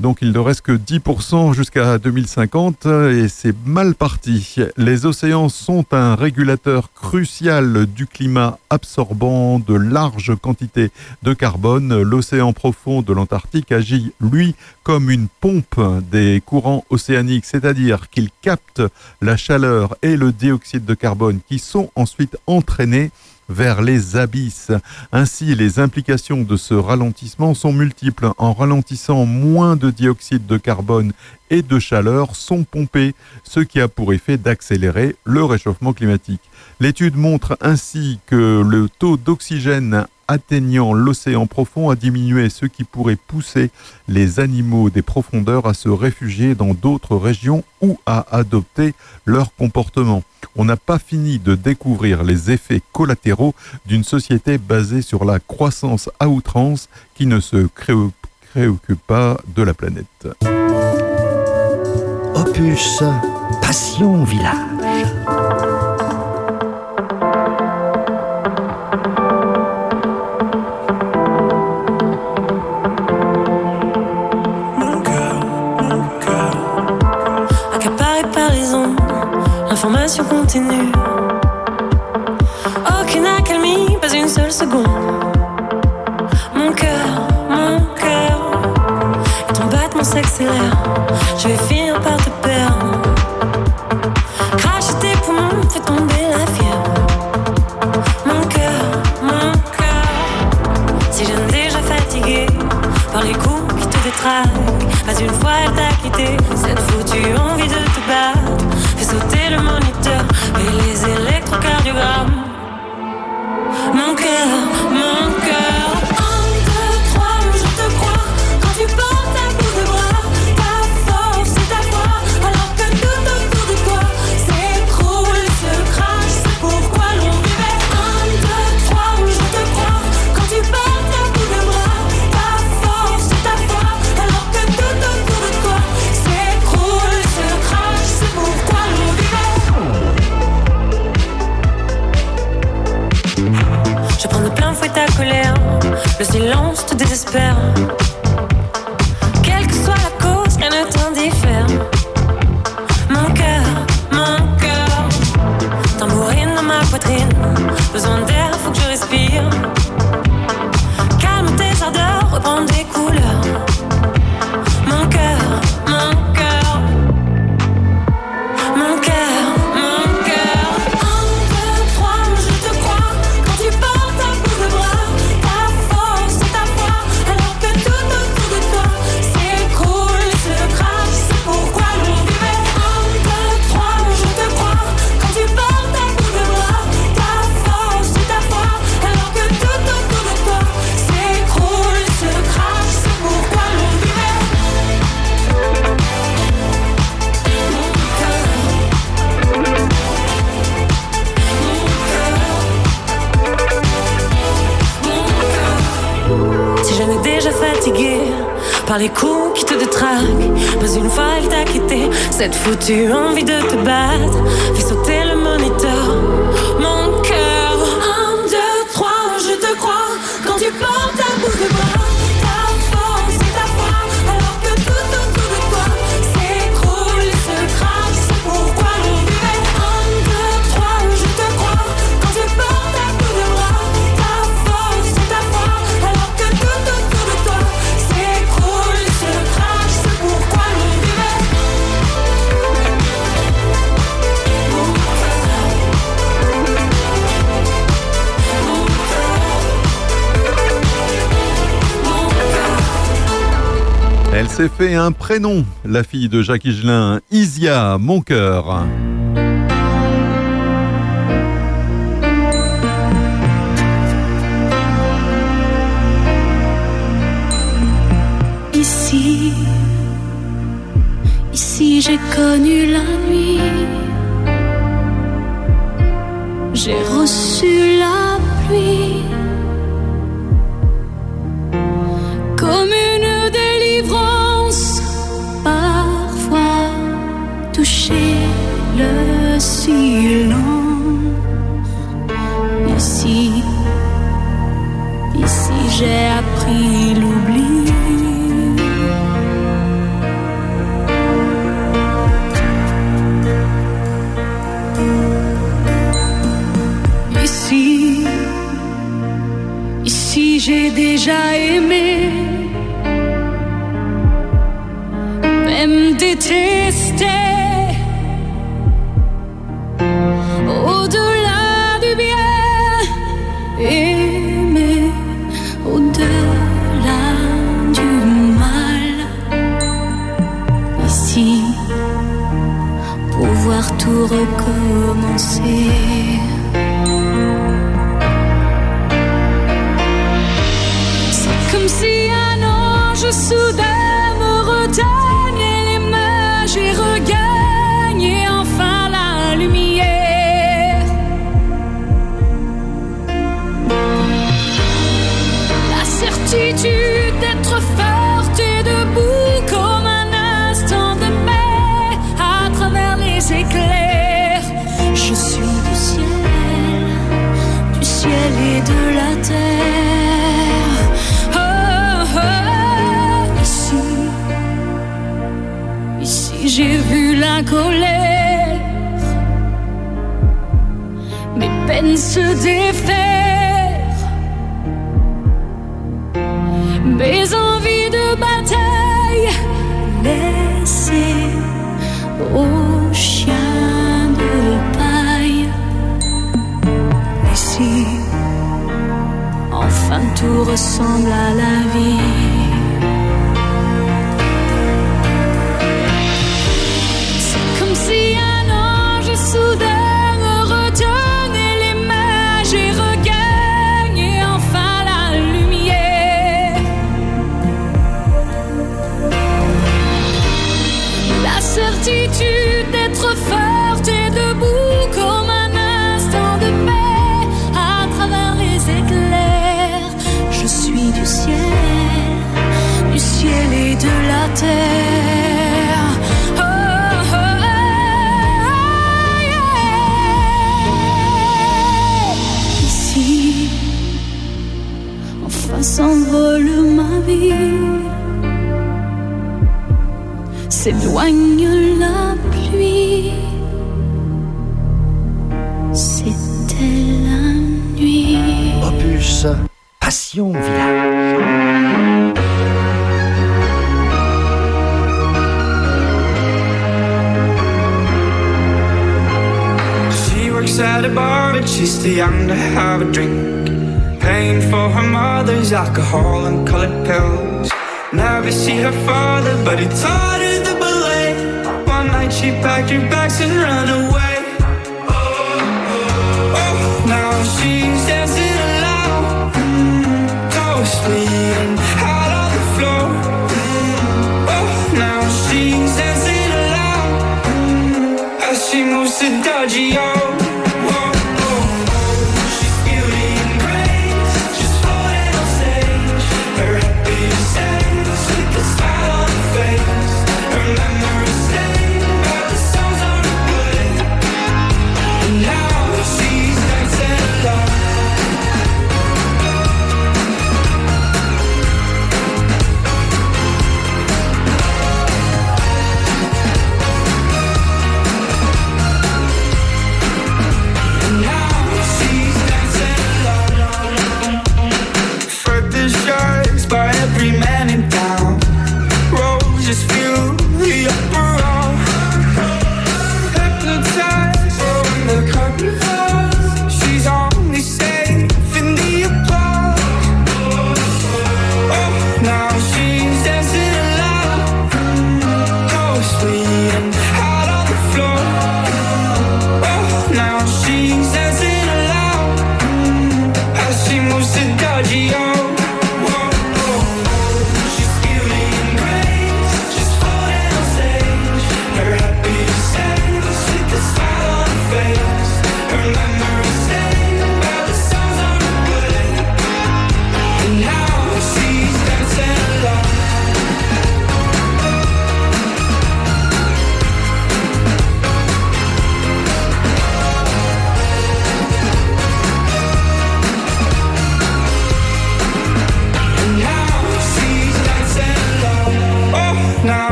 Donc il ne reste que 10% jusqu'à 2050 et c'est mal parti. Les océans sont un régulateur crucial du climat absorbant de larges quantités de carbone. L'océan profond de l'Antarctique agit, lui, comme une pompe des courants océaniques, c'est-à-dire qu'il capte la chaleur et le dioxyde de carbone qui sont ensuite entraînés vers les abysses. Ainsi, les implications de ce ralentissement sont multiples. En ralentissant, moins de dioxyde de carbone et de chaleur sont pompés, ce qui a pour effet d'accélérer le réchauffement climatique. L'étude montre ainsi que le taux d'oxygène atteignant l'océan profond a diminué, ce qui pourrait pousser les animaux des profondeurs à se réfugier dans d'autres régions ou à adopter leur comportement. On n'a pas fini de découvrir les effets collatéraux d'une société basée sur la croissance à outrance qui ne se préoccupe pas de la planète. Opus Passion Village. Continue. Aucune accalmie, pas une seule seconde. Mon cœur, mon cœur, et ton battement s'accélère. Je vais finir par te perdre. Cracher tes poumons, fait tomber la fièvre. Mon cœur, mon cœur, si je déjà fatigué par les coups qui te détraquent. Pas une fois elle t'a quitté, cette foutue envie électrocardiogrammes. Mon cœur, mon cœur. Cette foutue envie un prénom, la fille de Jacques Higelin, Isia, mon cœur. Ici, ici j'ai connu la nuit, j'ai reçu la pluie. Comme une délivrance. silence. Ici, ici j'ai appris l'oubli. Ici, ici j'ai déjà aimé. recommencer.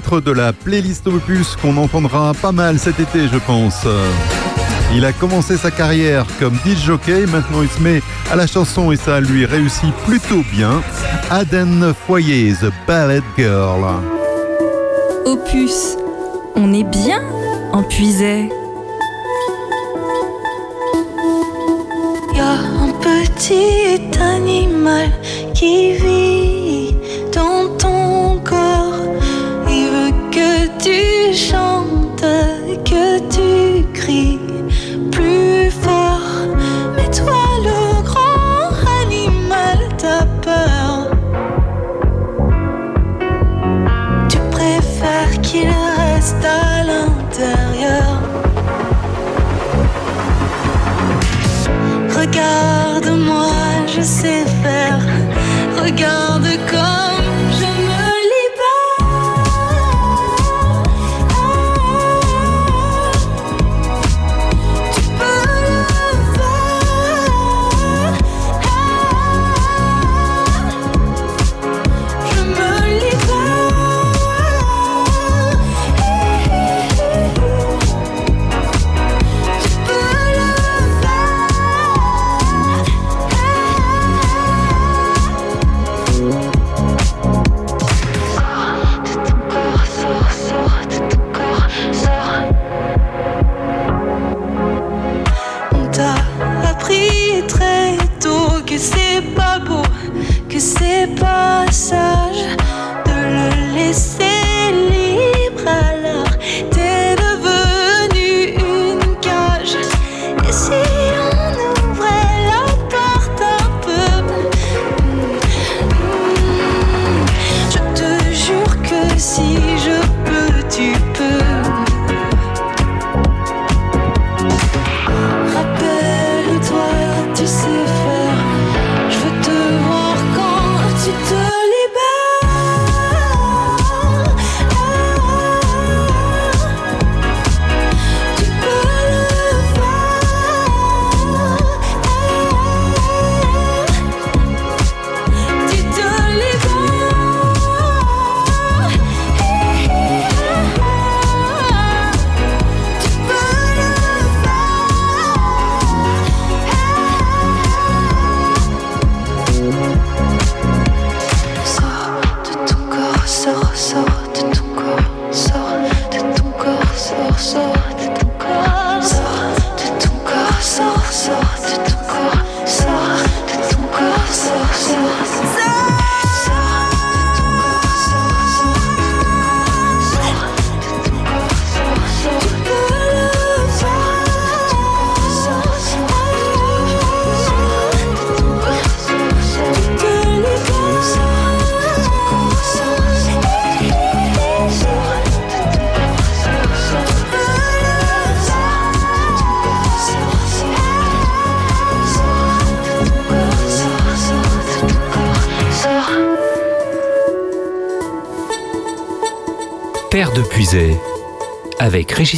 titre de la playlist Opus qu'on entendra pas mal cet été, je pense. Il a commencé sa carrière comme disc jockey, maintenant il se met à la chanson et ça lui réussit plutôt bien. Aden Foyer, The Ballet Girl. Opus, on est bien en puisait. Y a un petit animal qui vit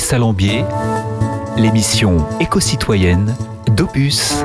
Salambier, l'émission éco-citoyenne d'Opus.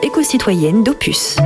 Éco-citoyenne d'Opus.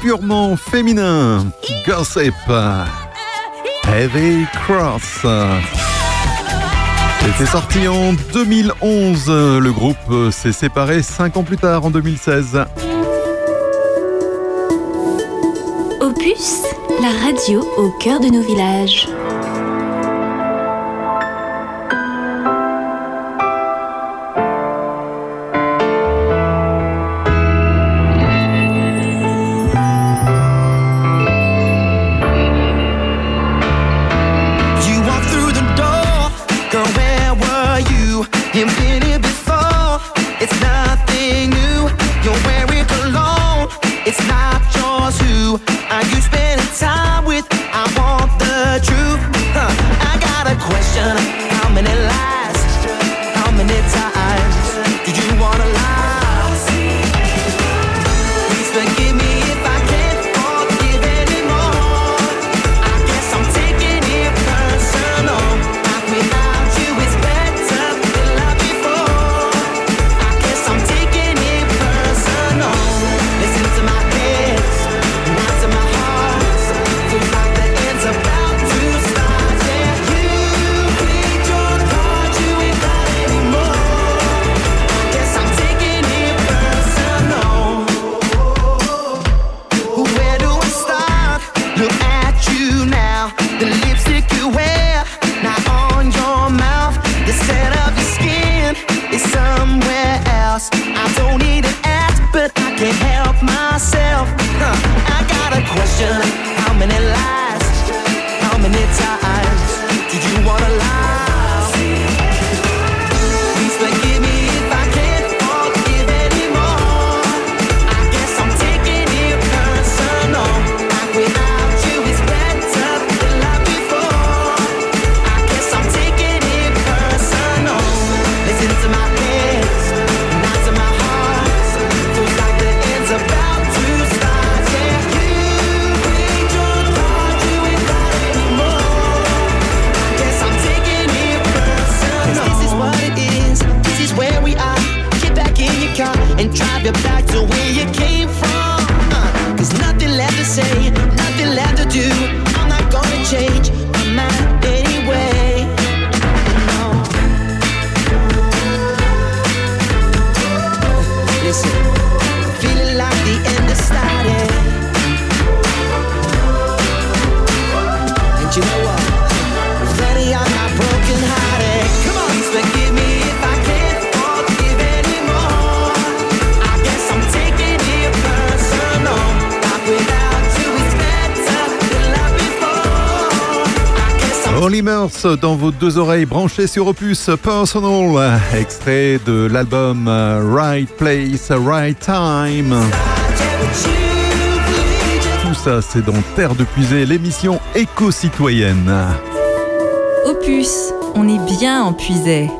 purement féminin. Gossip. Heavy Cross. C'était sorti en 2011. Le groupe s'est séparé 5 ans plus tard, en 2016. Opus, la radio au cœur de nos villages. Dans vos deux oreilles branchées sur Opus Personal, extrait de l'album euh, Right Place, Right Time. Tout ça, c'est dans Terre de Puisée, l'émission éco-citoyenne. Opus, on est bien en Puisée.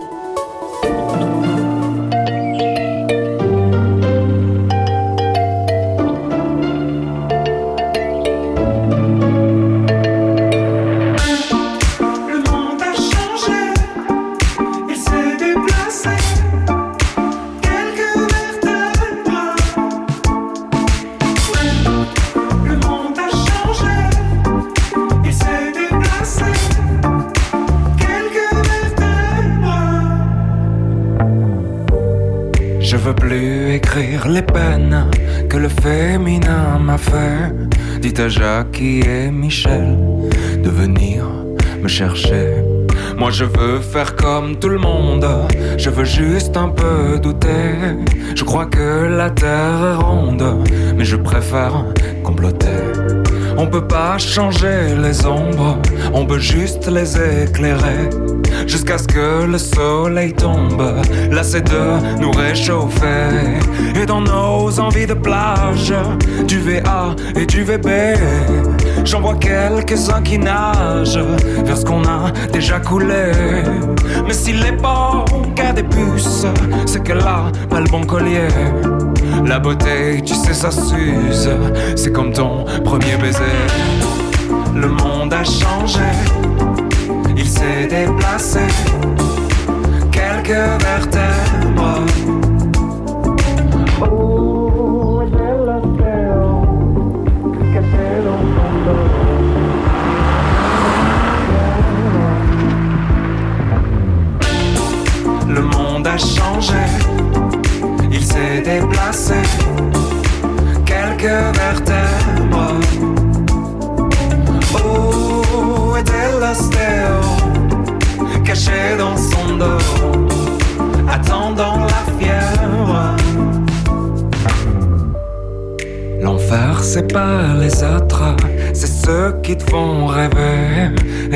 qui est Michel de venir me chercher. Moi je veux faire comme tout le monde, je veux juste un peu douter. Je crois que la terre est ronde, mais je préfère comploter. On peut pas changer les ombres, on peut juste les éclairer jusqu'à ce que le soleil tombe. Lassé de nous réchauffer et dans nos envies de plage, du VA et du VB. J'en vois quelques-uns qui nagent vers ce qu'on a déjà coulé. Mais si les banques a des puces, c'est que là, pas le bon collier. La beauté, tu sais, ça s'use. C'est comme ton premier baiser. Le monde a changé s'est déplacé. Quelques vertèbres.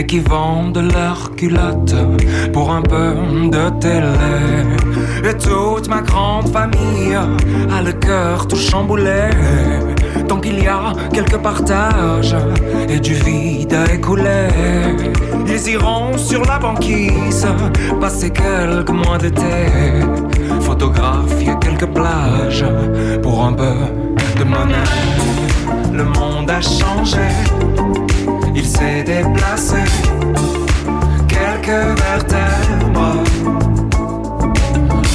Qui vendent leurs culottes pour un peu de télé. Et toute ma grande famille a le cœur tout chamboulé. Tant qu'il y a quelques partages et du vide à écouler, ils iront sur la banquise passer quelques mois d'été, photographier quelques plages pour un peu de monnaie. Le monde a changé, s'est déplacé. Quelques vertèbres.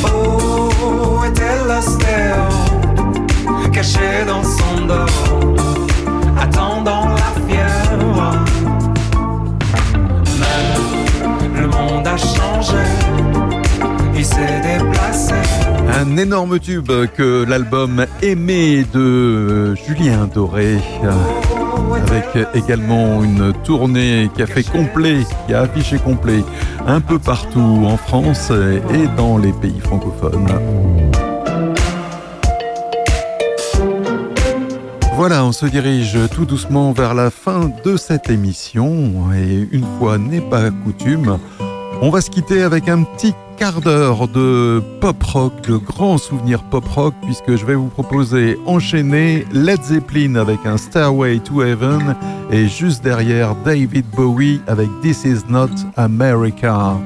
Oh, était l'ostéo, caché dans son dos, attendant la fièvre? Mais le monde a changé, il s'est déplacé. Un énorme tube que l'album Aimé de Julien Doré, euh, avec également une tournée fait complet, qui a affiché complet un peu partout en France et dans les pays francophones. Voilà, on se dirige tout doucement vers la fin de cette émission et une fois n'est pas coutume, on va se quitter avec un petit quart d'heure de pop rock, de grands souvenirs pop rock, puisque je vais vous proposer enchaîner Led Zeppelin avec un Stairway to Heaven et juste derrière David Bowie avec This Is Not America.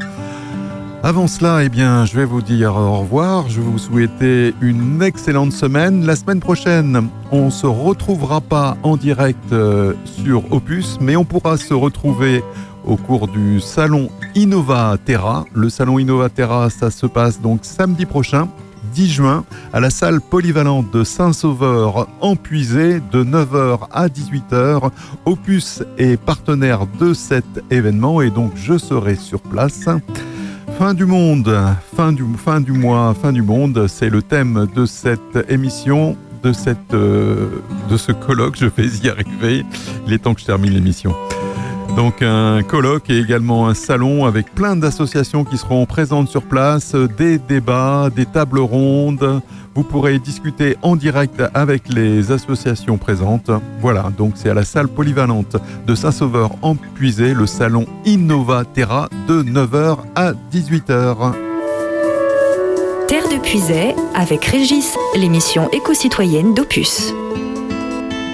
Avant cela, eh bien, je vais vous dire au revoir. Je vais vous souhaiter une excellente semaine. La semaine prochaine, on se retrouvera pas en direct euh, sur Opus, mais on pourra se retrouver au cours du salon Innova Terra. Le salon Innova Terra, ça se passe donc samedi prochain. 10 juin à la salle polyvalente de Saint-Sauveur en Puisée de 9h à 18h. Opus est partenaire de cet événement et donc je serai sur place. Fin du monde, fin du, fin mois, fin du monde, c'est le thème de cette émission, de, euh, de ce colloque. Je vais y arriver. Il est temps que je termine l'émission. Donc un colloque et également un salon avec plein d'associations qui seront présentes sur place, des débats, des tables rondes. Vous pourrez discuter en direct avec les associations présentes. Voilà, donc c'est à la salle polyvalente de Saint-Sauveur en Puisée, le salon Innova Terra de 9h à 18h. Terre de Puisay avec Régis, l'émission éco-citoyenne d'Opus.